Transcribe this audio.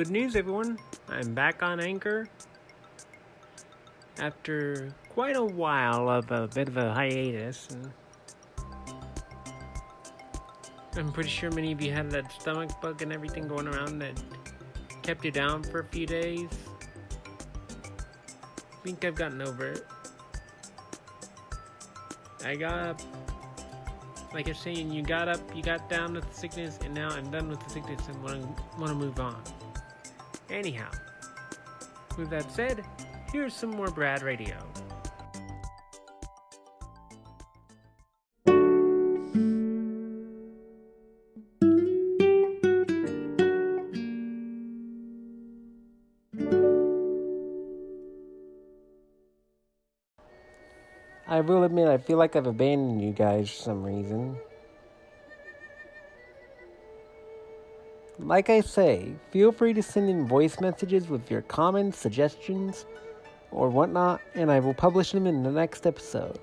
Good news, everyone. I'm back on Anchor after quite a while of a bit of a hiatus. I'm pretty sure many of you had that stomach bug and everything going around that kept you down for a few days. I think I've gotten over it. I got up, like I was saying, you got up, you got down with the sickness, and now I'm done with the sickness and want to want to move on. Anyhow, with that said, here's some more Brad Radio. I will admit, I feel like I've abandoned you guys for some reason. Like I say, feel free to send in voice messages with your comments, suggestions, or whatnot, and I will publish them in the next episode.